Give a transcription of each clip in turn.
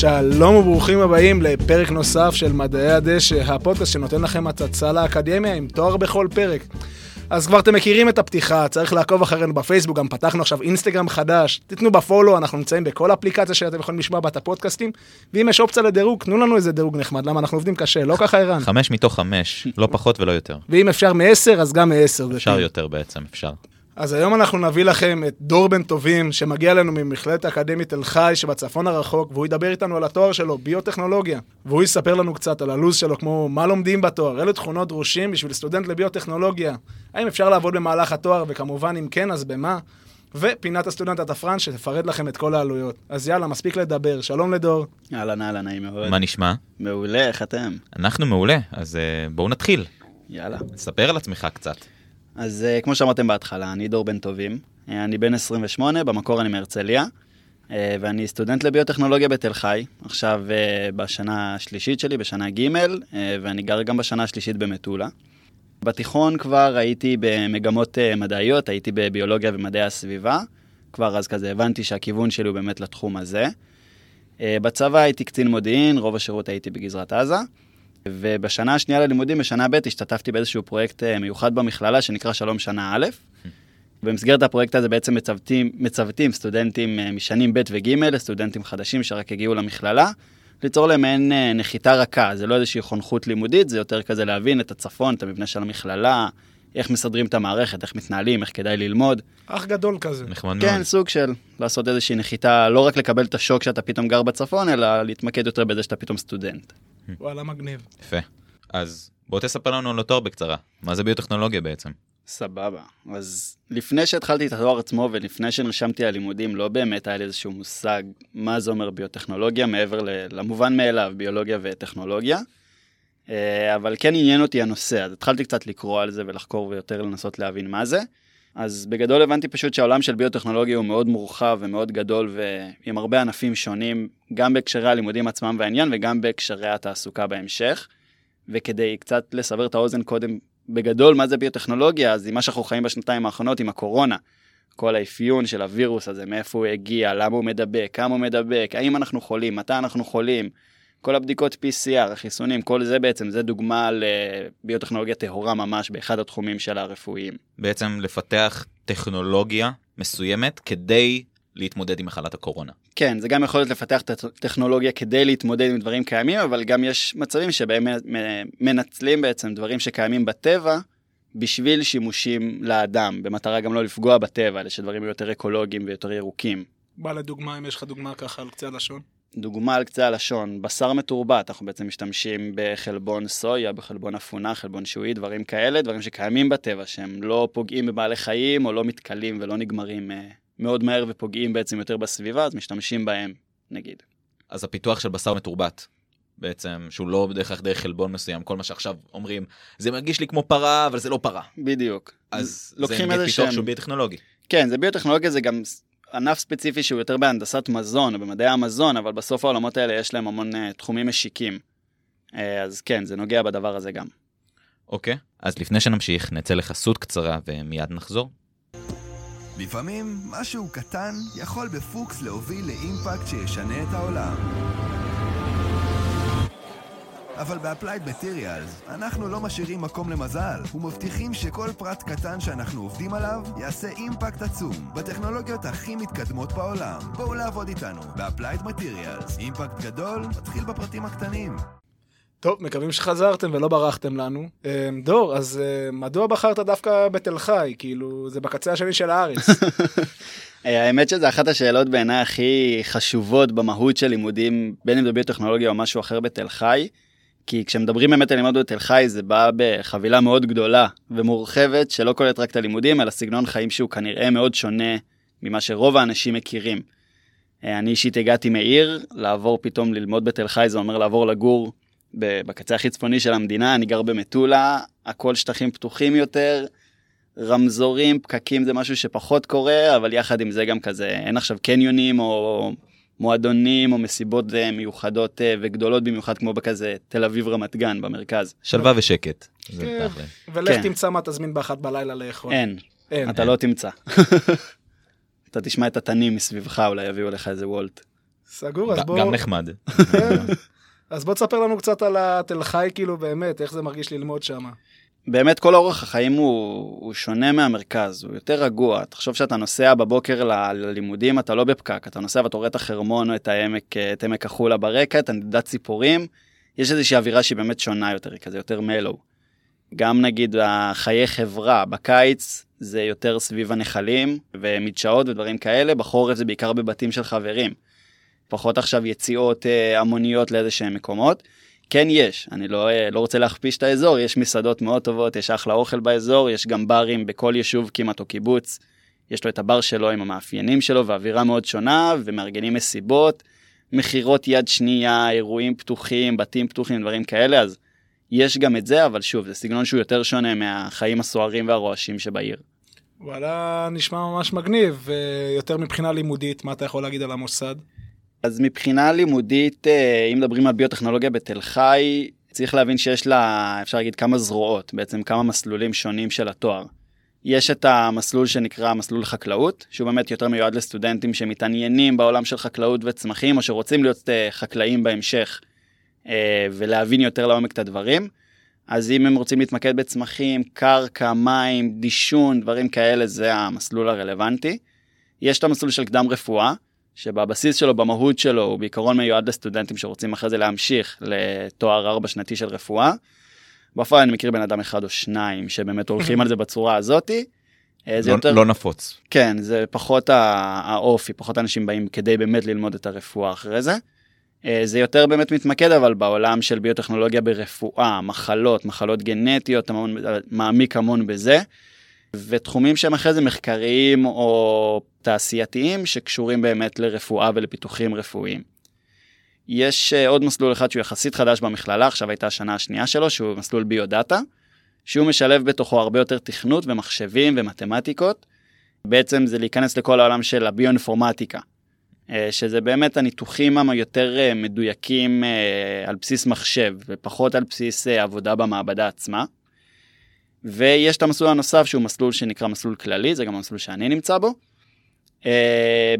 שלום וברוכים הבאים לפרק נוסף של מדעי הדשא, הפודקאסט שנותן לכם הצצה לאקדמיה עם תואר בכל פרק. אז כבר אתם מכירים את הפתיחה, צריך לעקוב אחרינו בפייסבוק, גם פתחנו עכשיו אינסטגרם חדש, תיתנו בפולו, אנחנו נמצאים בכל אפליקציה שאתם יכולים לשמוע בה את הפודקאסטים, ואם יש אופציה לדירוג, תנו לנו איזה דירוג נחמד, למה אנחנו עובדים קשה, לא ככה ערן. חמש מתוך חמש, לא פחות ולא יותר. ואם אפשר מעשר, אז גם מעשר. אפשר כן. יותר בעצם, אפשר. אז היום אנחנו נביא לכם את דור בן טובים, שמגיע אלינו ממכללת האקדמית תל חי שבצפון הרחוק, והוא ידבר איתנו על התואר שלו, ביוטכנולוגיה. והוא יספר לנו קצת על הלו"ז שלו, כמו מה לומדים בתואר, אילו תכונות דרושים בשביל סטודנט לביוטכנולוגיה. האם אפשר לעבוד במהלך התואר, וכמובן אם כן, אז במה? ופינת הסטודנט התפרן שתפרט לכם את כל העלויות. אז יאללה, מספיק לדבר. שלום לדור. אהלן אהלן, נעים מאוד. מה נשמע? מעולה, איך אתם? אנחנו מעולה, אז אה, בואו נתחיל. יאללה. ספר על עצמך קצת. אז אה, כמו שאמרתם בהתחלה, אני דור בן טובים. אה, אני בן 28, במקור אני מהרצליה, אה, ואני סטודנט לביוטכנולוגיה בתל חי. עכשיו אה, בשנה השלישית שלי, בשנה ג', אה, ואני גר גם בשנה השלישית במטולה. בתיכון כבר הייתי במגמות אה, מדעיות, הייתי בביולוגיה ומדעי הסביבה. כבר אז כזה הבנתי שהכיוון שלי הוא באמת לתחום הזה. אה, בצבא הייתי קצין מודיעין, רוב השירות הייתי בגזרת עזה. ובשנה השנייה ללימודים, בשנה ב', השתתפתי באיזשהו פרויקט אה, מיוחד במכללה שנקרא שלום שנה א'. במסגרת הפרויקט הזה בעצם מצוותים, מצוותים סטודנטים אה, משנים ב' וג', סטודנטים חדשים שרק הגיעו למכללה, ליצור להם מעין אה, נחיתה רכה, זה לא איזושהי חונכות לימודית, זה יותר כזה להבין את הצפון, את המבנה של המכללה, איך מסדרים את המערכת, איך מתנהלים, איך כדאי ללמוד. אח גדול כזה. נחמד כן, מאוד. סוג של לעשות איזושהי נחיתה, לא רק לקבל את השוק שאתה פתאום גר בצפון, אלא להתמקד יותר בזה שאתה פתאום סטודנט. וואלה, מגניב. יפה. אז בוא תספר לנו על התואר בקצרה. מה זה ביוטכנולוגיה בעצם? סבבה. אז לפני שהתחלתי את התואר עצמו ולפני שנרשמתי ללימודים, לא באמת היה לי איזשהו מושג מה זה אומר ביוטכנולוגיה, מעבר ל- למובן מאליו, ביולוגיה וטכנולוגיה. אה, אבל כן עניין אותי הנושא, אז התחלתי קצת לקרוא על זה ולחקור ויותר לנסות להבין מה זה. אז בגדול הבנתי פשוט שהעולם של ביוטכנולוגיה הוא מאוד מורחב ומאוד גדול ועם הרבה ענפים שונים, גם בהקשרי הלימודים עצמם והעניין וגם בהקשרי התעסוקה בהמשך. וכדי קצת לסבר את האוזן קודם בגדול מה זה ביוטכנולוגיה, אז עם מה שאנחנו חיים בשנתיים האחרונות עם הקורונה, כל האפיון של הווירוס הזה, מאיפה הוא הגיע, למה הוא מדבק, כמה הוא מדבק, האם אנחנו חולים, מתי אנחנו חולים, כל הבדיקות PCR, החיסונים, כל זה בעצם, זה דוגמה לביוטכנולוגיה טהורה ממש באחד התחומים של הרפואיים. בעצם לפתח טכנולוגיה מסוימת כדי להתמודד עם מחלת הקורונה. כן, זה גם יכול להיות לפתח את הטכנולוגיה כדי להתמודד עם דברים קיימים, אבל גם יש מצבים שבהם מנצלים בעצם דברים שקיימים בטבע בשביל שימושים לאדם, במטרה גם לא לפגוע בטבע, אלא שדברים יהיו יותר אקולוגיים ויותר ירוקים. בא לדוגמה, אם יש לך דוגמה ככה על קצה הלשון. דוגמה על קצה הלשון, בשר מתורבת, אנחנו בעצם משתמשים בחלבון סויה, בחלבון אפונה, חלבון שועי, דברים כאלה, דברים שקיימים בטבע, שהם לא פוגעים בבעלי חיים או לא מתכלים ולא נגמרים אה, מאוד מהר ופוגעים בעצם יותר בסביבה, אז משתמשים בהם, נגיד. אז הפיתוח של בשר מתורבת, בעצם, שהוא לא בדרך כלל דרך חלבון מסוים, כל מה שעכשיו אומרים, זה מרגיש לי כמו פרה, אבל זה לא פרה. בדיוק. אז לוקחים זה נגיד איזה פיתוח שהם- שהוא ביוטכנולוגי. כן, זה ביוטכנולוגיה, זה גם ענף ספציפי שהוא יותר בהנדסת מזון או במדעי המזון, אבל בסוף העולמות האלה יש להם המון uh, תחומים משיקים. Uh, אז כן, זה נוגע בדבר הזה גם. אוקיי, אז לפני שנמשיך, נצא לחסות קצרה ומיד נחזור. לפעמים משהו קטן יכול בפוקס להוביל לאימפקט שישנה את העולם. אבל ב-Applied Materials אנחנו לא משאירים מקום למזל ומבטיחים שכל פרט קטן שאנחנו עובדים עליו יעשה אימפקט עצום בטכנולוגיות הכי מתקדמות בעולם. בואו לעבוד איתנו ב-Applied Materials. אימפקט גדול מתחיל בפרטים הקטנים. טוב, מקווים שחזרתם ולא ברחתם לנו. אה, דור, אז אה, מדוע בחרת דווקא בתל חי? כאילו, זה בקצה השני של הארץ. האמת שזו אחת השאלות בעיניי הכי חשובות במהות של לימודים, בין אם זה ביוטכנולוגיה או משהו אחר בתל חי. כי כשמדברים באמת על לימוד בתל חי זה בא בחבילה מאוד גדולה ומורחבת שלא כוללת רק את הלימודים אלא סגנון חיים שהוא כנראה מאוד שונה ממה שרוב האנשים מכירים. אה, אני אישית הגעתי מעיר, לעבור פתאום ללמוד בתל חי זה אומר לעבור לגור בקצה הכי צפוני של המדינה, אני גר במטולה, הכל שטחים פתוחים יותר, רמזורים, פקקים זה משהו שפחות קורה, אבל יחד עם זה גם כזה, אין עכשיו קניונים או מועדונים או מסיבות אה, מיוחדות אה, וגדולות במיוחד כמו בכזה תל אביב רמת גן במרכז. שלווה ושקט. כן. ולך כן. תמצא מה תזמין באחת בלילה לאכול. אין, אין. אתה לא תמצא. אתה תשמע את התנים מסביבך, אולי יביאו לך איזה וולט. סגור, אז בוא... גם נחמד. כן. אז בוא תספר לנו קצת על התל חי, כאילו, באמת, איך זה מרגיש ללמוד שם. באמת כל אורח החיים הוא, הוא שונה מהמרכז, הוא יותר רגוע. תחשוב שאתה נוסע בבוקר ללימודים, אתה לא בפקק, אתה נוסע ואתה רואה את החרמון או את העמק, את עמק החולה ברקע, את הנדידת ציפורים. יש איזושהי אווירה שהיא באמת שונה יותר, היא כזה יותר מלו. גם נגיד החיי חברה, בקיץ זה יותר סביב הנחלים ומדשאות ודברים כאלה, בחורף זה בעיקר בבתים של חברים. פחות עכשיו יציאות אה, המוניות לאיזה שהם מקומות. כן יש, אני לא, אה, לא רוצה להכפיש את האזור, יש מסעדות מאוד טובות, יש אחלה אוכל באזור, יש גם ברים בכל יישוב כמעט או קיבוץ. יש לו את הבר שלו עם המאפיינים שלו ואווירה מאוד שונה, ומארגנים מסיבות, מכירות יד שנייה, אירועים פתוחים, בתים פתוחים, דברים כאלה, אז יש גם את זה, אבל שוב, זה סגנון שהוא יותר שונה מהחיים הסוערים והרועשים שבעיר. וואלה, נשמע ממש מגניב, ויותר מבחינה לימודית, מה אתה יכול להגיד על המוסד? אז מבחינה לימודית, אה, אם מדברים על ביוטכנולוגיה בתל חי, צריך להבין שיש לה, אפשר להגיד, כמה זרועות, בעצם כמה מסלולים שונים של התואר. יש את המסלול שנקרא מסלול חקלאות, שהוא באמת יותר מיועד לסטודנטים שמתעניינים בעולם של חקלאות וצמחים, או שרוצים להיות אה, חקלאים בהמשך, אה, ולהבין יותר לעומק את הדברים. אז אם הם רוצים להתמקד בצמחים, קרקע, מים, דישון, דברים כאלה, זה המסלול הרלוונטי. יש את המסלול של קדם רפואה, שבבסיס שלו, במהות שלו, הוא בעיקרון מיועד לסטודנטים שרוצים אחרי זה להמשיך לתואר ארבע שנתי של רפואה. בפועל אני מכיר בן אדם אחד או שניים שבאמת הולכים על זה בצורה הזאתי. אה, זה לא- יותר, לא נפוץ. כן, זה פחות האופי, פחות אנשים באים כדי באמת ללמוד את הרפואה אחרי זה. אה, זה יותר באמת מתמקד אבל בעולם של ביוטכנולוגיה ברפואה, מחלות, מחלות גנטיות, מעמיק המון בזה. ותחומים שהם אחרי זה מחקריים או תעשייתיים שקשורים באמת לרפואה ולפיתוחים רפואיים. יש אה, עוד מסלול אחד שהוא יחסית חדש במכללה, עכשיו הייתה השנה השנייה שלו, שהוא מסלול ביודאטה, שהוא משלב בתוכו הרבה יותר תכנות ומחשבים ומתמטיקות. בעצם זה להיכנס לכל העולם של הביואינפורמטיקה, אה, שזה באמת הניתוחים היותר אה, מדויקים על בסיס מחשב ופחות על בסיס עבודה במעבדה עצמה. ויש את המסלול הנוסף שהוא מסלול שנקרא מסלול כללי, זה גם המסלול שאני נמצא בו. Uh,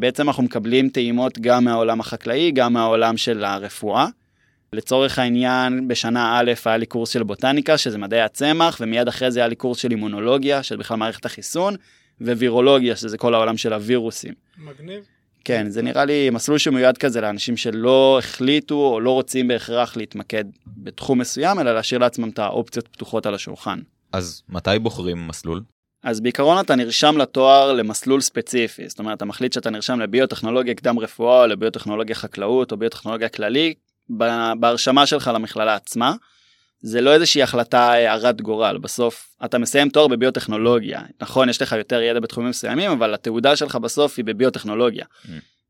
בעצם אנחנו מקבלים טעימות גם מהעולם החקלאי, גם מהעולם של הרפואה. לצורך העניין, בשנה א' היה לי קורס של בוטניקה, שזה מדעי הצמח, ומיד אחרי זה היה לי קורס של אימונולוגיה, שזה בכלל מערכת החיסון, ווירולוגיה, שזה כל העולם של הווירוסים. מגניב. כן, זה נראה לי מסלול שמיועד כזה לאנשים שלא החליטו או לא רוצים בהכרח להתמקד בתחום מסוים, אלא להשאיר לעצמם את האופציות פתוחות על השולחן. אז מתי בוחרים מסלול? אז בעיקרון אתה נרשם לתואר למסלול ספציפי, זאת אומרת, אתה מחליט שאתה נרשם לביוטכנולוגיה קדם רפואה, או לביוטכנולוגיה חקלאות, או ביוטכנולוגיה כללי, בהרשמה שלך למכללה עצמה. זה לא איזושהי החלטה אה, הרת גורל, בסוף אתה מסיים תואר בביוטכנולוגיה. נכון, יש לך יותר ידע בתחומים מסוימים, אבל התעודה שלך בסוף היא בביוטכנולוגיה. Mm.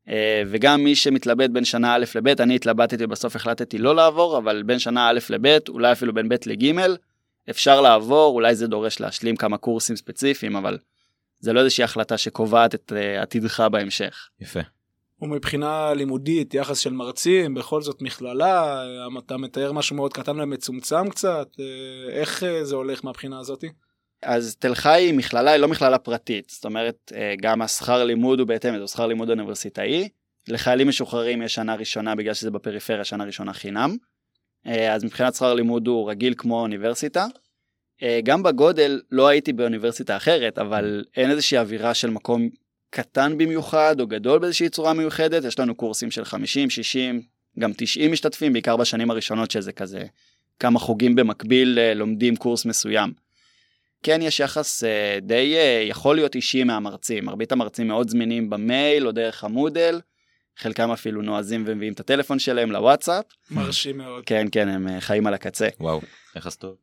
אה, וגם מי שמתלבט בין שנה א' לב', אני התלבטתי ובסוף החלטתי לא לעבור, אבל בין שנה א' לב', אולי אפילו בין ב' לג', אפשר לעבור, אולי זה דורש להשלים כמה קורסים ספציפיים, אבל זה לא איזושהי החלטה שקובעת את uh, עתידך בהמשך. יפה. ומבחינה לימודית, יחס של מרצים, בכל זאת מכללה, אה, אתה מתאר משהו מאוד קטן ומצומצם קצת, אה, איך אה, זה הולך מהבחינה הזאתי? אז תל חי היא מכללה, היא לא מכללה פרטית, זאת אומרת, אה, גם השכר לימוד הוא בהתאם, זה שכר לימוד אוניברסיטאי. לחיילים משוחררים יש שנה ראשונה בגלל שזה בפריפריה, שנה ראשונה חינם. אה, אז מבחינת שכר לימוד הוא רגיל כמו אוניברסיטה. אה, גם בגודל לא הייתי באוניברסיטה אחרת, אבל אין איזושהי אווירה של מקום קטן במיוחד או גדול באיזושהי צורה מיוחדת. יש לנו קורסים של 50, 60, גם 90 משתתפים, בעיקר בשנים הראשונות שזה כזה כמה חוגים במקביל אה, לומדים קורס מסוים. כן יש יחס די יכול להיות אישי מהמרצים, מרבית המרצים מאוד זמינים במייל או דרך המודל, חלקם אפילו נועזים ומביאים את הטלפון שלהם לוואטסאפ. מרשים מאוד. כן כן הם אה, חיים על הקצה. וואו, יחס טוב.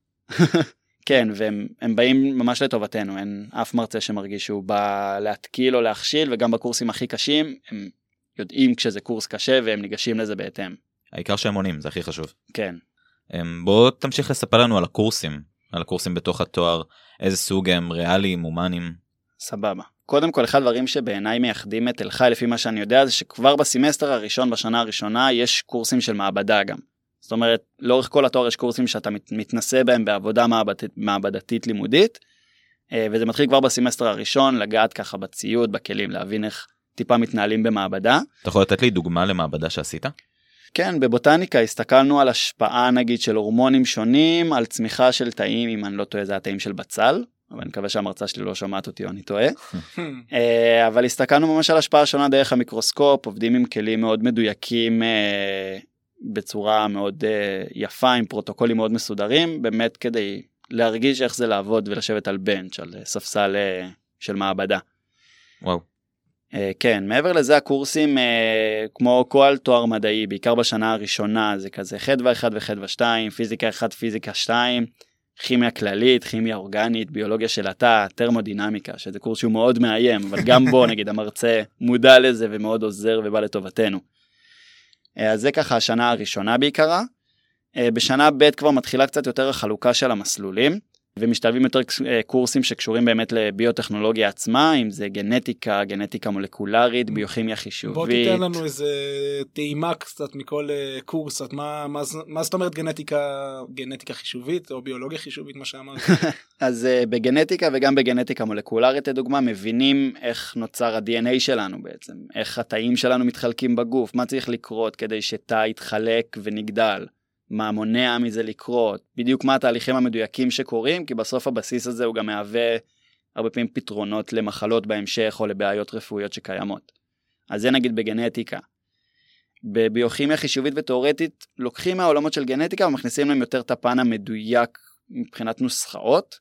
כן, והם הם באים ממש לטובתנו, אין אף מרצה שמרגיש שהוא בא להתקיל או להכשיל, וגם בקורסים הכי קשים, הם יודעים כשזה קורס קשה והם ניגשים לזה בהתאם. העיקר שהם עונים, זה הכי חשוב. כן. אמ, בוא תמשיך לספר לנו על הקורסים, על הקורסים בתוך התואר, איזה סוג הם, ריאליים, הומניים. סבבה. קודם כל, אחד הדברים שבעיניי מייחדים את תל חי, לפי מה שאני יודע, זה שכבר בסמסטר הראשון, בשנה הראשונה, יש קורסים של מעבדה גם. זאת אומרת, לאורך כל התואר יש קורסים שאתה מת, מתנסה בהם בעבודה מעבדתית, מעבדתית לימודית, אה, וזה מתחיל כבר בסמסטר הראשון, לגעת ככה בציוד, בכלים, להבין איך טיפה מתנהלים במעבדה. אתה יכול לתת לי דוגמה למעבדה שעשית? כן, בבוטניקה הסתכלנו על השפעה נגיד של הורמונים שונים על צמיחה של תאים, אם אני לא טועה זה התאים של בצל, אבל אני מקווה שהמרצה שלי לא שומעת אותי או אני טועה. אה, אבל הסתכלנו ממש על השפעה שונה דרך המיקרוסקופ, עובדים עם כלים מאוד מדויקים אה, בצורה מאוד אה, יפה, עם פרוטוקולים מאוד מסודרים, באמת כדי להרגיש איך זה לעבוד ולשבת על בנץ', על ספסל של מעבדה. וואו. כן, מעבר לזה הקורסים כמו כל תואר מדעי, בעיקר בשנה הראשונה, זה כזה חדווה 1 וחדווה 2, פיזיקה 1, פיזיקה 2. כימיה כללית, כימיה אורגנית, ביולוגיה של התא, טרמודינמיקה, שזה קורס שהוא מאוד מאיים, אבל גם בו נגיד המרצה מודע לזה ומאוד עוזר ובא לטובתנו. אה, אז זה ככה השנה הראשונה בעיקרה. אה, בשנה ב' כבר מתחילה קצת יותר החלוקה של המסלולים. ומשתלבים יותר אה, קורסים שקשורים באמת לביוטכנולוגיה עצמה, אם זה גנטיקה, גנטיקה מולקולרית, ביוכימיה חישובית. בוא תיתן לנו איזה טעימה קצת מכל אה, קורס, את מה, מה, מה זאת אומרת גנטיקה, גנטיקה חישובית או ביולוגיה חישובית, מה שאמרת? אז uh, בגנטיקה וגם בגנטיקה מולקולרית, לדוגמה, מבינים איך נוצר ה-DNA שלנו בעצם, איך התאים שלנו מתחלקים בגוף, מה צריך לקרות כדי שתא יתחלק ונגדל. מה מונע מזה לקרות, בדיוק מה התהליכים המדויקים שקורים, כי בסוף הבסיס הזה הוא גם מהווה הרבה פעמים פתרונות למחלות בהמשך או לבעיות רפואיות שקיימות. אז זה נגיד בגנטיקה. בביוכימיה חישובית ותאורטית לוקחים מהעולמות של גנטיקה ומכניסים להם יותר את הפן המדויק מבחינת נוסחאות,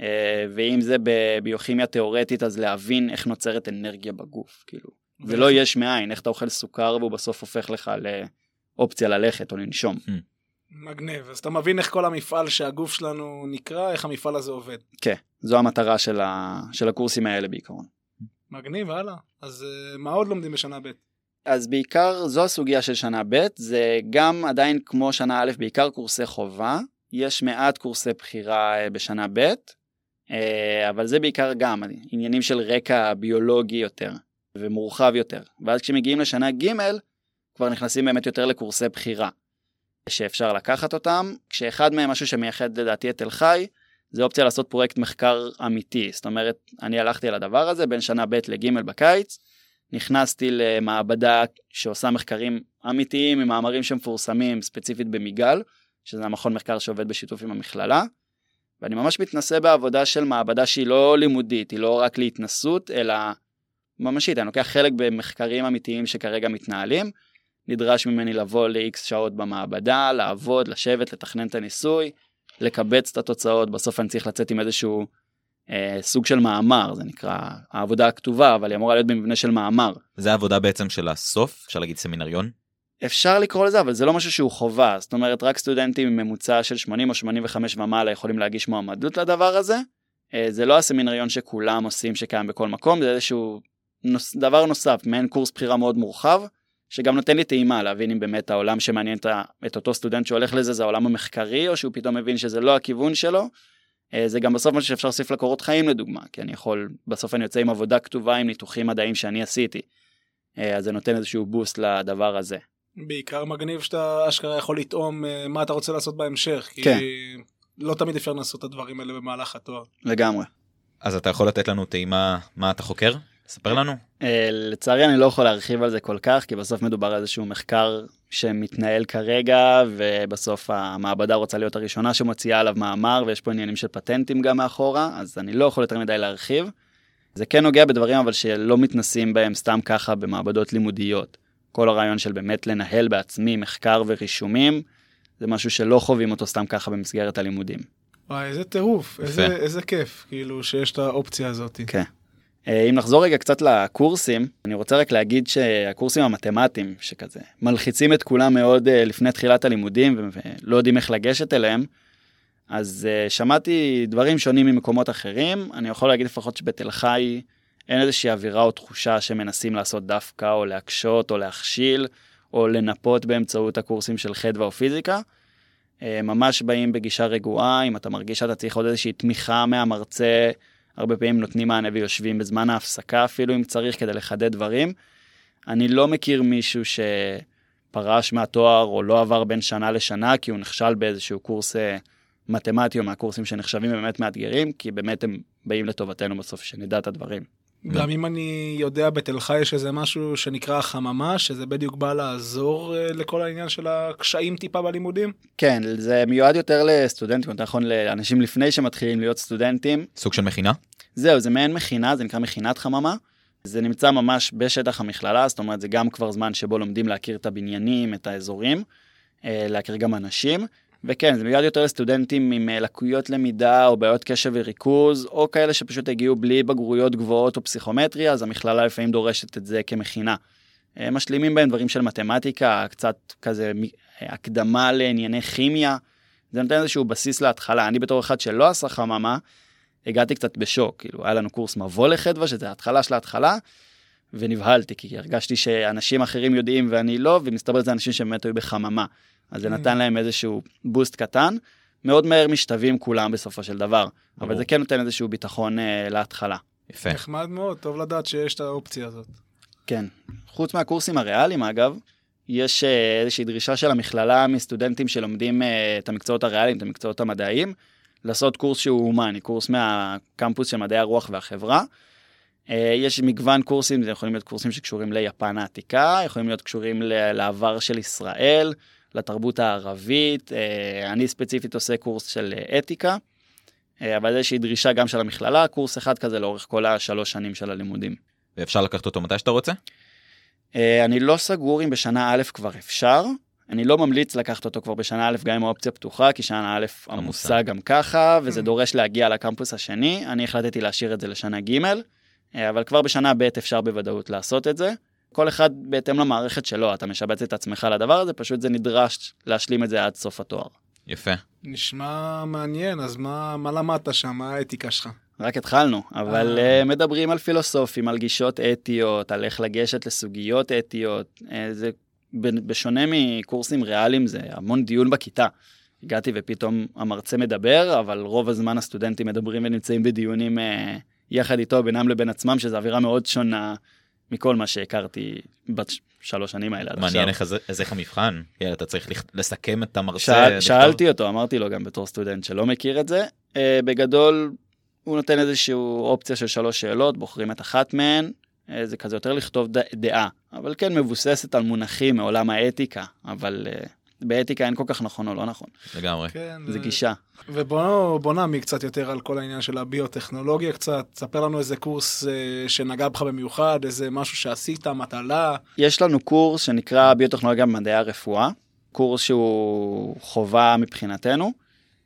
אה, ואם זה בביוכימיה תאורטית אז להבין איך נוצרת אנרגיה בגוף, כאילו. זה לא יש מאין, איך אתה אוכל סוכר והוא בסוף הופך לך לאופציה ללכת או לנשום. Hmm. מגניב, אז אתה מבין איך כל המפעל שהגוף שלנו נקרא, איך המפעל הזה עובד. כן, זו המטרה של, ה... של הקורסים האלה בעיקרון. מגניב, הלאה. אז uh, מה עוד לומדים בשנה ב'? אז בעיקר זו הסוגיה של שנה ב', זה גם עדיין כמו שנה א', בעיקר קורסי חובה. יש מעט קורסי בחירה uh, בשנה ב', uh, אבל זה בעיקר גם עניינים של רקע ביולוגי יותר ומורחב יותר. ואז כשמגיעים לשנה ג', כבר נכנסים באמת יותר לקורסי בחירה. שאפשר לקחת אותם, כשאחד מהם משהו שמייחד לדעתי את תל חי, זה אופציה לעשות פרויקט מחקר אמיתי. זאת אומרת, אני הלכתי על הדבר הזה בין שנה ב' לג' בקיץ, נכנסתי למעבדה שעושה מחקרים אמיתיים עם מאמרים שמפורסמים ספציפית במיגל, שזה המכון מחקר שעובד בשיתוף עם המכללה, ואני ממש מתנסה בעבודה של מעבדה שהיא לא לימודית, היא לא רק להתנסות, אלא ממשית, אני לוקח חלק במחקרים אמיתיים שכרגע מתנהלים, נדרש ממני לבוא ל-X שעות במעבדה, לעבוד, לשבת, לתכנן את הניסוי, לקבץ את התוצאות, בסוף אני צריך לצאת עם איזשהו אה, סוג של מאמר, זה נקרא העבודה הכתובה, אבל היא אמורה להיות במבנה של מאמר. זה העבודה בעצם של הסוף, אפשר להגיד סמינריון? אפשר לקרוא לזה, אבל זה לא משהו שהוא חובה, זאת אומרת רק סטודנטים עם ממוצע של 80 או 85 ומעלה יכולים להגיש מועמדות לדבר הזה. אה, זה לא הסמינריון שכולם עושים שקיים בכל מקום, זה איזשהו נוס, דבר נוסף, מעין קורס בחירה מאוד מורחב. שגם נותן לי טעימה להבין אם באמת העולם שמעניין את אותו סטודנט שהולך לזה זה העולם המחקרי, או שהוא פתאום מבין שזה לא הכיוון שלו. אה, זה גם בסוף משהו שאפשר להוסיף לקורות חיים לדוגמה, כי אני יכול, בסוף אני יוצא עם עבודה כתובה עם ניתוחים מדעיים שאני עשיתי. אה, אז זה נותן איזשהו בוסט לדבר הזה. בעיקר מגניב שאתה אשכרה יכול לטעום אה, מה אתה רוצה לעשות בהמשך, כי כן. לא תמיד אפשר לעשות את הדברים האלה במהלך התואר. לגמרי. אז אתה יכול לתת לנו טעימה מה אתה חוקר? ספר לנו. Uh, לצערי אני לא יכול להרחיב על זה כל כך, כי בסוף מדובר על איזשהו מחקר שמתנהל כרגע, ובסוף המעבדה רוצה להיות הראשונה שמוציאה עליו מאמר, ויש פה עניינים של פטנטים גם מאחורה, אז אני לא יכול יותר מדי להרחיב. זה כן נוגע בדברים אבל שלא מתנסים בהם סתם ככה במעבדות לימודיות. כל הרעיון של באמת לנהל בעצמי מחקר ורישומים, זה משהו שלא חווים אותו סתם ככה במסגרת הלימודים. וואי, איזה טירוף, איזה, איזה כיף, כאילו, שיש את האופציה הזאת. כן. אה, אם נחזור רגע קצת לקורסים, אני רוצה רק להגיד שהקורסים המתמטיים, שכזה מלחיצים את כולם מאוד אה, לפני תחילת הלימודים ולא יודעים איך לגשת אליהם, אז uh, שמעתי דברים שונים ממקומות אחרים. אני יכול להגיד לפחות שבתל חי אין איזושהי אווירה או תחושה שמנסים לעשות דווקא, או להקשות, או להכשיל, או לנפות באמצעות הקורסים של חדווה או פיזיקה. ממש באים בגישה רגועה, אם אתה מרגיש שאתה צריך עוד איזושהי תמיכה מהמרצה, הרבה פעמים נותנים מענה ויושבים בזמן ההפסקה אפילו אם צריך כדי לחדד דברים. אני לא מכיר מישהו שפרש מהתואר או לא עבר בין שנה לשנה כי הוא נכשל באיזשהו קורס אה, מתמטי או מהקורסים שנחשבים באמת מאתגרים, כי באמת הם באים לטובתנו בסוף שנדע את הדברים. גם אם אני יודע, בתל חי יש איזה משהו שנקרא חממה, שזה בדיוק בא לעזור אה, לכל העניין של הקשיים טיפה בלימודים. כן, זה מיועד יותר לסטודנטים, יותר נכון לאנשים לפני שמתחילים להיות סטודנטים. סוג של מכינה? זהו, זה מעין מכינה, זה נקרא מכינת חממה. זה נמצא ממש בשטח המכללה, זאת אומרת, זה גם כבר זמן שבו לומדים להכיר את הבניינים, את האזורים, אה, להכיר גם אנשים. וכן, זה מיועד יותר לסטודנטים עם אה, לקויות למידה או בעיות קשב וריכוז, או כאלה שפשוט הגיעו בלי בגרויות גבוהות או פסיכומטריה, אז המכללה לפעמים דורשת את זה כמכינה. אה, משלימים בהם דברים של מתמטיקה, קצת כזה הקדמה לענייני כימיה, זה נותן איזשהו בסיס להתחלה. אני בתור אחד שלא עשה חממה, הגעתי קצת בשוק, כאילו היה לנו קורס מבוא לחדווה, שזה ההתחלה של ההתחלה, ונבהלתי, כי הרגשתי שאנשים אחרים יודעים ואני לא, ומסתבר שזה אנשים שבאמת היו בחממה. אז זה mm. נתן להם איזשהו בוסט קטן. מאוד מהר משתווים כולם בסופו של דבר, אבל זה כן נותן איזשהו ביטחון uh, להתחלה. יפה. נחמד מאוד, טוב לדעת שיש את האופציה הזאת. כן. חוץ מהקורסים הריאליים, אגב, יש uh, איזושהי דרישה של המכללה מסטודנטים שלומדים uh, את המקצועות הריאליים, את המקצועות המדעיים, לעשות קורס שהוא הומני, קורס מהקמפוס של מדעי הרוח והחברה. יש מגוון קורסים, זה יכולים להיות קורסים שקשורים ליפן העתיקה, יכולים להיות קשורים לעבר של ישראל, לתרבות הערבית. אה, אני ספציפית עושה קורס של אה, אתיקה, אה, אבל איזושהי דרישה גם של המכללה, קורס אחד כזה לאורך כל השלוש שנים של הלימודים. ואפשר לקחת אותו מתי שאתה רוצה? אני לא סגור אם בשנה א' כבר אפשר. אני לא ממליץ לקחת אותו כבר בשנה א', גם אם האופציה פתוחה, כי שנה א' עמוסה גם ככה, וזה mm. דורש להגיע לקמפוס השני. אני החלטתי להשאיר את זה לשנה ג', אבל כבר בשנה ב' אפשר בוודאות לעשות את זה. כל אחד בהתאם למערכת שלו, אתה משבץ את עצמך לדבר הזה, פשוט זה נדרש להשלים את זה עד סוף התואר. יפה. נשמע מעניין, אז מה, מה למדת שם? מה האתיקה שלך? רק התחלנו, אבל uh, מדברים על פילוסופים, על גישות אתיות, על איך לגשת לסוגיות אתיות. Uh, זה בשונה מקורסים ריאליים, זה המון דיון בכיתה. הגעתי ופתאום המרצה מדבר, אבל רוב הזמן הסטודנטים מדברים ונמצאים בדיונים uh, יחד איתו, בינם לבין עצמם, שזו אווירה מאוד שונה מכל מה שהכרתי בשלוש שנים האלה עד עכשיו. מעניין איך, איך המבחן, אתה צריך לסכם את המרצה. שאל, שאלתי אותו, אמרתי לו גם בתור סטודנט שלא מכיר את זה. Uh, בגדול, הוא נותן איזושהי אופציה של שלוש שאלות, בוחרים את אחת מהן. uh, זה כזה יותר לכתוב דעה, אבל כן מבוססת על מונחים מעולם האתיקה, אבל uh, באתיקה אין כל כך נכון או לא נכון. לגמרי. כן, זה גישה. ובוא נעמיק קצת יותר על כל העניין של הביוטכנולוגיה קצת. ספר לנו איזה קורס אה, שנגע בך במיוחד, איזה משהו שעשית, מטלה. יש לנו קורס שנקרא ביוטכנולוגיה במדעי הרפואה, קורס שהוא חובה מבחינתנו.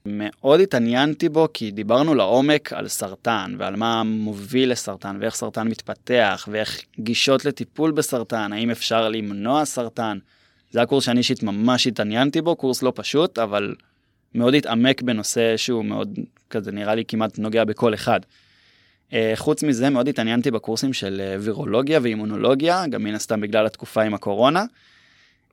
מאוד התעניינתי בו כי דיברנו לעומק על סרטן ועל מה מוביל לסרטן ואיך סרטן מתפתח ואיך גישות לטיפול בסרטן, האם אפשר למנוע סרטן. זה הקורס שאני אישית ממש התעניינתי בו, קורס לא פשוט, אבל מאוד התעמק בנושא שהוא מאוד, כזה נראה לי כמעט נוגע בכל אחד. Uh, חוץ מזה, מאוד התעניינתי בקורסים של uh, וירולוגיה ואימונולוגיה, גם מן הסתם בגלל התקופה עם הקורונה.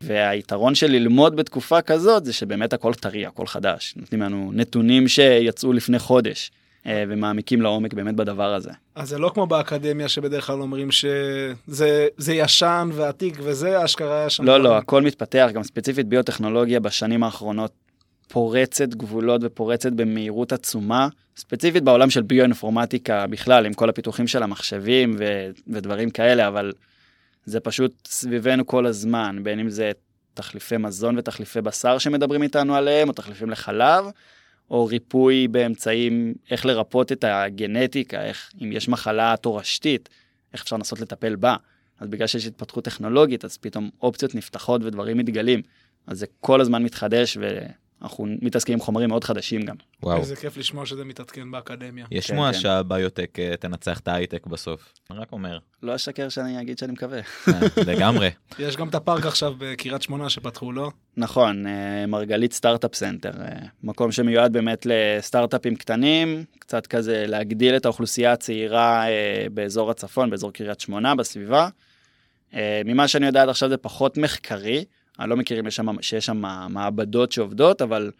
והיתרון של ללמוד בתקופה כזאת זה שבאמת הכל טרי, הכל חדש. נותנים לנו נתונים שיצאו לפני חודש. אה, ומעמיקים לעומק באמת בדבר הזה. אז זה לא כמו באקדמיה שבדרך כלל אומרים שזה ישן ועתיק וזה, אשכרה שם. לא, לא, הכל מתפתח, גם ספציפית ביוטכנולוגיה בשנים האחרונות פורצת גבולות ופורצת במהירות עצומה, ספציפית בעולם של ביואינפורמטיקה בכלל, עם כל הפיתוחים של המחשבים ו- ודברים כאלה, אבל זה פשוט סביבנו כל הזמן, בין אם זה תחליפי מזון ותחליפי בשר שמדברים איתנו עליהם, או תחליפים לחלב, או ריפוי באמצעים, איך לרפות את הגנטיקה, איך, אם יש מחלה תורשתית, איך אפשר לנסות לטפל בה. אז בגלל שיש התפתחות טכנולוגית, אז פתאום אופציות נפתחות ודברים מתגלים. אז זה כל הזמן מתחדש, אנחנו מתעסקים עם חומרים מאוד חדשים גם. וואו. איזה כיף לשמוע שזה מתעדכן באקדמיה. יש שמועה כן, כן. שהביוטק אה, תנצח את ההייטק בסוף. אני רק אומר. לא אשקר שאני אגיד שאני מקווה. אה, לגמרי. יש גם את הפארק עכשיו בקריית שמונה שפתחו, לא? נכון, אה, מרגלית Startup Center. מקום שמיועד באמת לסטארט-אפים קטנים, קצת כזה להגדיל את האוכלוסייה הצעירה באזור הצפון, באזור קריית שמונה, בסביבה. ממה שאני יודע עד עכשיו זה פחות מחקרי. אני לא מכיר אם יש שם, שיש שם מעבדות שעובדות, אבל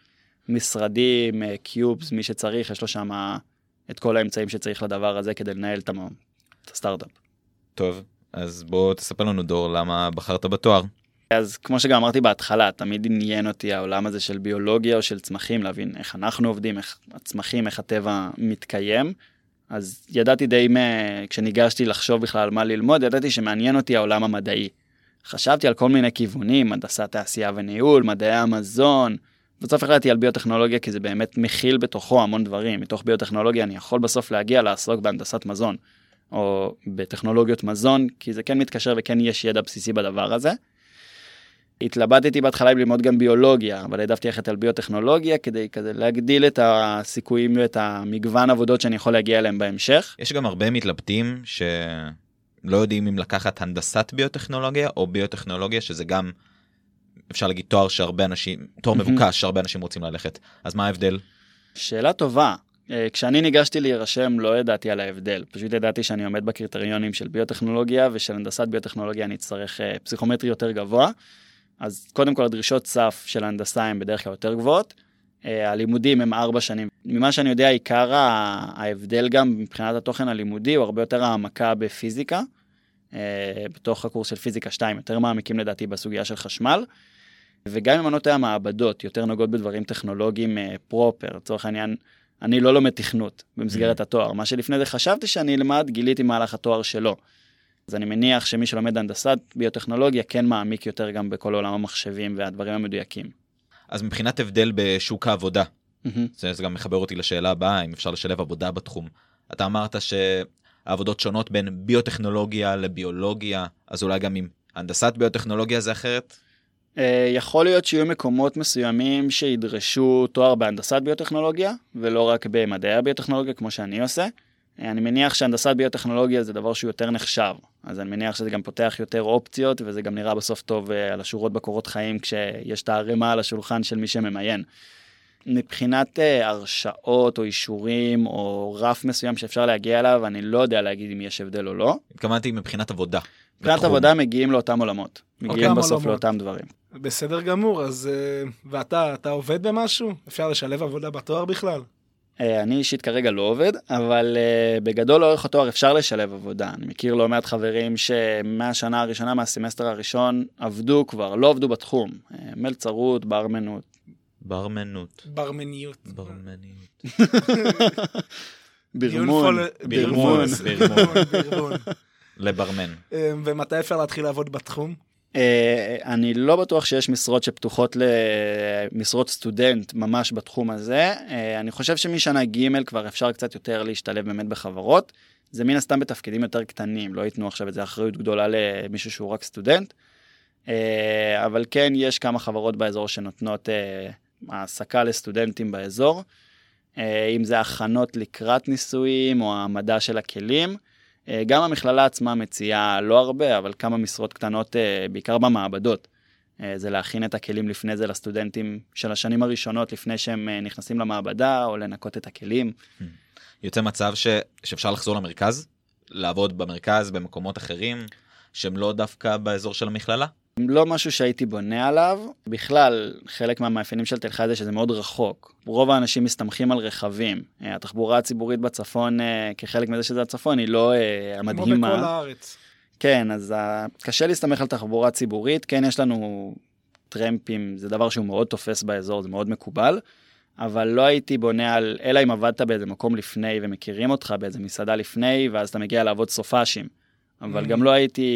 משרדים, קיובס, מי שצריך, יש לו שם את כל האמצעים שצריך לדבר הזה כדי לנהל את הסטארט-אפ. טוב, אז בוא תספר לנו דור למה בחרת בתואר. אז כמו שגם אמרתי בהתחלה, תמיד עניין אותי העולם הזה של ביולוגיה או של צמחים, להבין איך אנחנו עובדים, איך הצמחים, איך הטבע מתקיים. אז ידעתי די, מ- כשניגשתי לחשוב בכלל על מה ללמוד, ידעתי שמעניין אותי העולם המדעי. חשבתי על כל מיני כיוונים, הנדסת תעשייה וניהול, מדעי המזון. בסוף החלטתי על ביוטכנולוגיה כי זה באמת מכיל בתוכו המון דברים. מתוך ביוטכנולוגיה אני יכול בסוף להגיע לעסוק בהנדסת מזון, או בטכנולוגיות מזון, כי זה כן מתקשר וכן יש ידע בסיסי בדבר הזה. התלבטתי בהתחלה אם ללמוד גם ביולוגיה, אבל העדפתי ללכת על ביוטכנולוגיה כדי כזה להגדיל את הסיכויים ואת המגוון עבודות שאני יכול להגיע אליהם בהמשך. יש גם הרבה מתלבטים שלא יודעים אם לקחת הנדסת ביוטכנולוגיה או ביוטכנולוגיה, שזה גם, אפשר להגיד תואר שהרבה אנשים, תואר. מבוקש שהרבה אנשים רוצים ללכת. אז מה ההבדל? שאלה טובה. אה, כשאני ניגשתי להירשם לא ידעתי על ההבדל, פשוט ידעתי שאני עומד בקריטריונים של ביוטכנולוגיה ושל הנדסת ביוטכנולוגיה אני אצטרך אה, פסיכומטרי יותר גבוה. אז קודם כל הדרישות סף של ההנדסה הן בדרך כלל יותר גבוהות. אה, הלימודים הם ארבע שנים. ממה שאני יודע, עיקר ההבדל גם מבחינת התוכן הלימודי הוא הרבה יותר העמקה בפיזיקה. אה, בתוך הקורס של פיזיקה 2 יותר מעמיקים לדעתי בסוגיה של חשמל. וגם אם אני לא טועה, המעבדות יותר נוגעות בדברים טכנולוגיים אה, פרופר. לצורך העניין, אני לא לומד תכנות במסגרת התואר. מה שלפני זה חשבתי שאני אלמד, גיליתי מהלך התואר שלו. אז אני מניח שמי שלומד הנדסת ביוטכנולוגיה כן מעמיק יותר גם בכל עולם המחשבים והדברים המדויקים. אז מבחינת הבדל בשוק העבודה, מהמם. זה, זה גם מחבר אותי לשאלה הבאה, אם אפשר לשלב עבודה בתחום. אתה אמרת שהעבודות שונות בין ביוטכנולוגיה לביולוגיה, אז אולי גם עם הנדסת ביוטכנולוגיה זה אחרת? אה, יכול להיות שיהיו מקומות מסוימים שידרשו תואר בהנדסת ביוטכנולוגיה, ולא רק במדעי הביוטכנולוגיה כמו שאני עושה. אה, אני מניח שהנדסת ביוטכנולוגיה זה דבר שהוא יותר נחשב, אז אני מניח שזה גם פותח יותר אופציות, וזה גם נראה בסוף טוב אה, על השורות בקורות חיים כשיש את הערימה על השולחן של מי שממיין. מבחינת אה, הרשאות או אישורים או רף מסוים שאפשר להגיע אליו, אני לא יודע להגיד אם יש הבדל או לא. התכוונתי מבחינת עבודה. מבחינת בתחום. עבודה מגיעים לאותם עולמות. מגיעים אותם בסוף עולמות. לאותם דברים. בסדר גמור, אז... ואתה, אתה עובד במשהו? אפשר לשלב עבודה בתואר בכלל? אה, אני אישית כרגע לא עובד, אבל אה, בגדול לאורך התואר אפשר לשלב עבודה. אני מכיר לא מעט חברים שמהשנה הראשונה, מהסמסטר הראשון, עבדו כבר, לא עבדו בתחום. אה, מלצרות, ברמנות. ברמנות. ברמניות. ברמניות. ברמון. ברמון. ברמון. לברמן. ומתי אפשר להתחיל לעבוד בתחום? אה, אני לא בטוח שיש משרות שפתוחות למשרות סטודנט ממש בתחום הזה. אה, אני חושב שמשנה ג' כבר אפשר קצת יותר להשתלב באמת בחברות. זה מן הסתם בתפקידים יותר קטנים, לא ייתנו עכשיו איזו אחריות גדולה למישהו שהוא רק סטודנט. אה, אבל כן, יש כמה חברות באזור שנותנות העסקה לסטודנטים באזור. אה, אם זה הכנות לקראת ניסויים או העמדה של הכלים. אה, גם המכללה עצמה מציעה לא הרבה, אבל כמה משרות קטנות, אה, בעיקר במעבדות. אה, זה להכין את הכלים לפני זה לסטודנטים של השנים הראשונות, לפני שהם נכנסים למעבדה, או לנקות את הכלים. יוצא מצב ש... שאפשר לחזור למרכז, לעבוד במרכז במקומות אחרים, שהם לא דווקא באזור של המכללה? לא משהו שהייתי בונה עליו. בכלל, חלק מהמאפיינים של תל חי זה שזה מאוד רחוק. רוב האנשים מסתמכים על רכבים. אה, התחבורה הציבורית בצפון, אה, כחלק מזה שזה הצפון, היא לא אה, כמו המדהימה. בכל הארץ. כן, אז קשה להסתמך על תחבורה ציבורית. כן, יש לנו טרמפים, זה דבר שהוא מאוד תופס באזור, זה מאוד מקובל, אבל לא הייתי בונה על, אלא אם עבדת באיזה מקום לפני ומכירים אותך באיזה מסעדה לפני, ואז אתה מגיע לעבוד סופאשים. אבל Mm. גם לא הייתי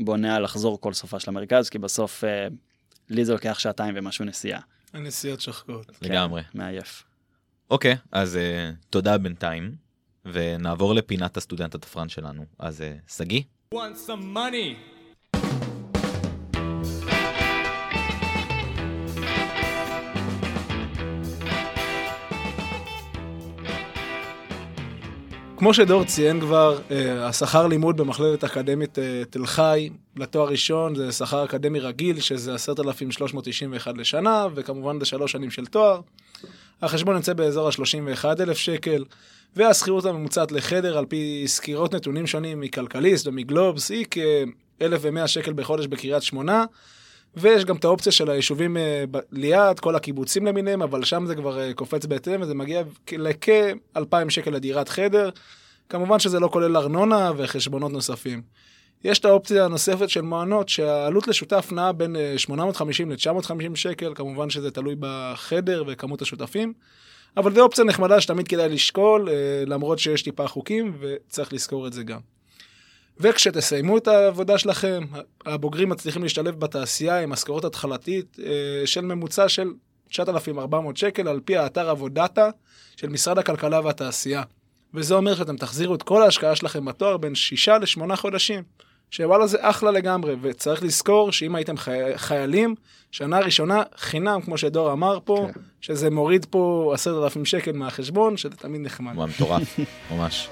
בונה על לחזור כל סופש למרכז, כי בסוף uh, לי זה לוקח שעתיים ומשהו נסיעה. הנסיעות שוחקות. לגמרי. כן, מעייף. אוקיי, אז uh, תודה בינתיים, ונעבור לפינת הסטודנט התפרן שלנו. אז uh, שגיא? Want כמו שדור ציין כבר, אה, השכר לימוד במכללת אקדמית אה, תל חי לתואר ראשון זה שכר אקדמי רגיל, שזה 10,391 לשנה, וכמובן זה שלוש שנים של תואר. החשבון יוצא באזור ה-31,000 שקל, והשכירות הממוצעת לחדר, על פי סקירות נתונים שונים מכלכליסט ומגלובס, היא כ-1,100 שקל בחודש בקריית שמונה. ויש גם את האופציה של היישובים אה, ליד, כל הקיבוצים למיניהם, אבל שם זה כבר אה, קופץ בהתאם, וזה מגיע כ- לכ-2,000 שקל לדירת חדר. כמובן שזה לא כולל ארנונה וחשבונות נוספים. יש את האופציה הנוספת של מעונות, שהעלות לשותף נעה בין אה, 850 ל-950 שקל, כמובן שזה תלוי בחדר וכמות השותפים. אבל זו אופציה נחמדה שתמיד כדאי לשקול, אה, למרות שיש טיפה חוקים, וצריך לזכור את זה גם. וכשתסיימו את העבודה שלכם, הבוגרים מצליחים להשתלב בתעשייה עם משכורת התחלתית אה, של ממוצע של 9,400 שקל על פי האתר עבודתה של משרד הכלכלה והתעשייה. וזה אומר שאתם תחזירו את כל ההשקעה שלכם בתואר בין שישה לשמונה חודשים. שוואלה זה אחלה לגמרי, וצריך לזכור שאם הייתם חי... חיילים, שנה ראשונה חינם, כמו שדור אמר פה, כן. שזה מוריד פה עשרת אלפים שקל מהחשבון, שזה תמיד נחמד. מטורף, ממש.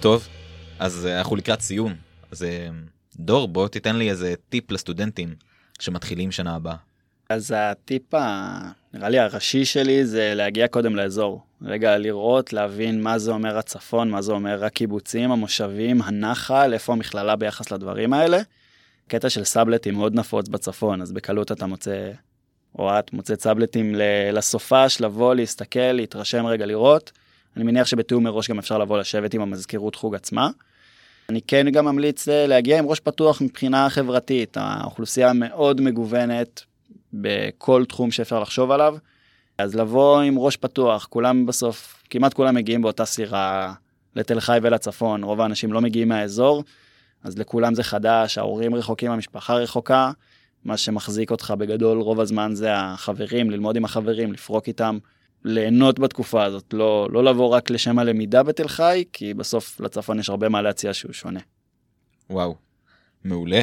טוב, אז אה, אנחנו לקראת סיום. אז אה, דור, בוא תיתן לי איזה טיפ לסטודנטים שמתחילים שנה הבאה. אז הטיפ, נראה לי הראשי שלי זה להגיע קודם לאזור. רגע לראות, להבין מה זה אומר הצפון, מה זה אומר הקיבוצים, המושבים, הנחל, איפה המכללה ביחס לדברים האלה. קטע של סאבלטים מאוד נפוץ בצפון, אז בקלות אתה מוצא, או את מוצאת סאבלטים לסופש, לבוא, להסתכל, להתרשם רגע לראות. אני מניח שבתיאום מראש גם אפשר לבוא לשבת עם המזכירות חוג עצמה. אני כן גם ממליץ אה, להגיע עם ראש פתוח מבחינה חברתית, האוכלוסייה מאוד מגוונת בכל תחום שאפשר לחשוב עליו. אז לבוא עם ראש פתוח, כולם בסוף, כמעט כולם מגיעים באותה סירה לתל חי ולצפון, רוב האנשים לא מגיעים מהאזור, אז לכולם זה חדש, ההורים רחוקים, המשפחה רחוקה, מה שמחזיק אותך בגדול רוב הזמן זה החברים, ללמוד עם החברים, לפרוק איתם, ליהנות בתקופה הזאת, לא, לא לבוא רק לשם הלמידה בתל חי, כי בסוף לצפון יש הרבה מה להציע שהוא שונה. וואו, מעולה.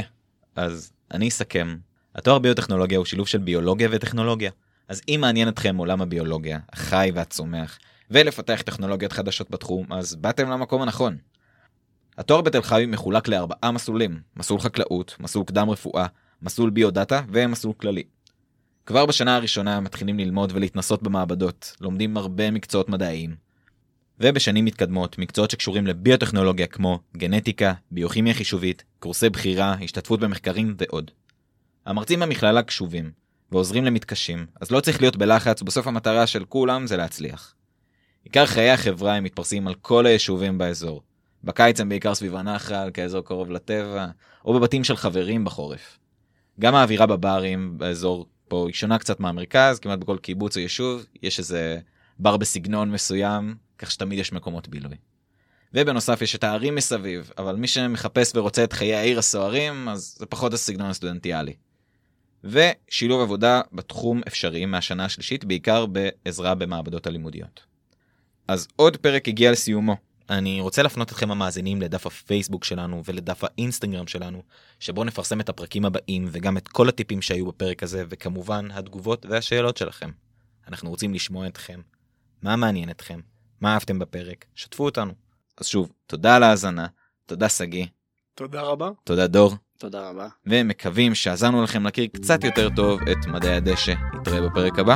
אז אני אסכם. התואר ביוטכנולוגיה הוא שילוב של ביולוגיה וטכנולוגיה. אז אם מעניין אתכם עולם הביולוגיה, החי והצומח, ולפתח טכנולוגיות חדשות בתחום, אז באתם למקום הנכון. התואר בתל חי מחולק לארבעה מסלולים, מסלול חקלאות, מסלול קדם רפואה, מסלול ביודאטה ומסלול כללי. כבר בשנה הראשונה מתחילים ללמוד ולהתנסות במעבדות, לומדים הרבה מקצועות מדעיים. ובשנים מתקדמות, מקצועות שקשורים לביוטכנולוגיה כמו גנטיקה, ביוכימיה חישובית, קורסי בחירה, השתתפות במחקרים ועוד. המרצים במכללה קשובים, ועוזרים למתקשים, אז לא צריך להיות בלחץ, ובסוף המטרה של כולם זה להצליח. עיקר חיי החברה הם מתפרסים על כל היישובים באזור. בקיץ הם בעיקר סביב הנחל, כאזור קרוב לטבע, או בבתים של חברים בחורף. גם האווירה בברים באזור פה היא שונה קצת מהמרכז, כמעט בכל קיבוץ או יישוב יש איזה בר בסגנון מסוים, כך שתמיד יש מקומות בילוי. ובנוסף יש את הערים מסביב, אבל מי שמחפש ורוצה את חיי העיר הסוערים, אז זה פחות הסגנון הסטודנטיאלי. ושילוב עבודה בתחום אפשרי מהשנה השלישית, בעיקר בעזרה במעבדות הלימודיות. אז עוד פרק הגיע לסיומו. אני רוצה להפנות אתכם המאזינים לדף הפייסבוק שלנו ולדף האינסטגרם שלנו, שבו נפרסם את הפרקים הבאים וגם את כל הטיפים שהיו בפרק הזה, וכמובן התגובות והשאלות שלכם. אנחנו רוצים לשמוע אתכם. מה מעניין אתכם? מה אהבתם בפרק? שתפו אותנו. אז שוב, תודה על ההאזנה, תודה שגיא. תודה רבה. תודה דור. תודה רבה. ומקווים שעזרנו לכם להכיר קצת יותר טוב את מדעי הדשא. נתראה בפרק הבא.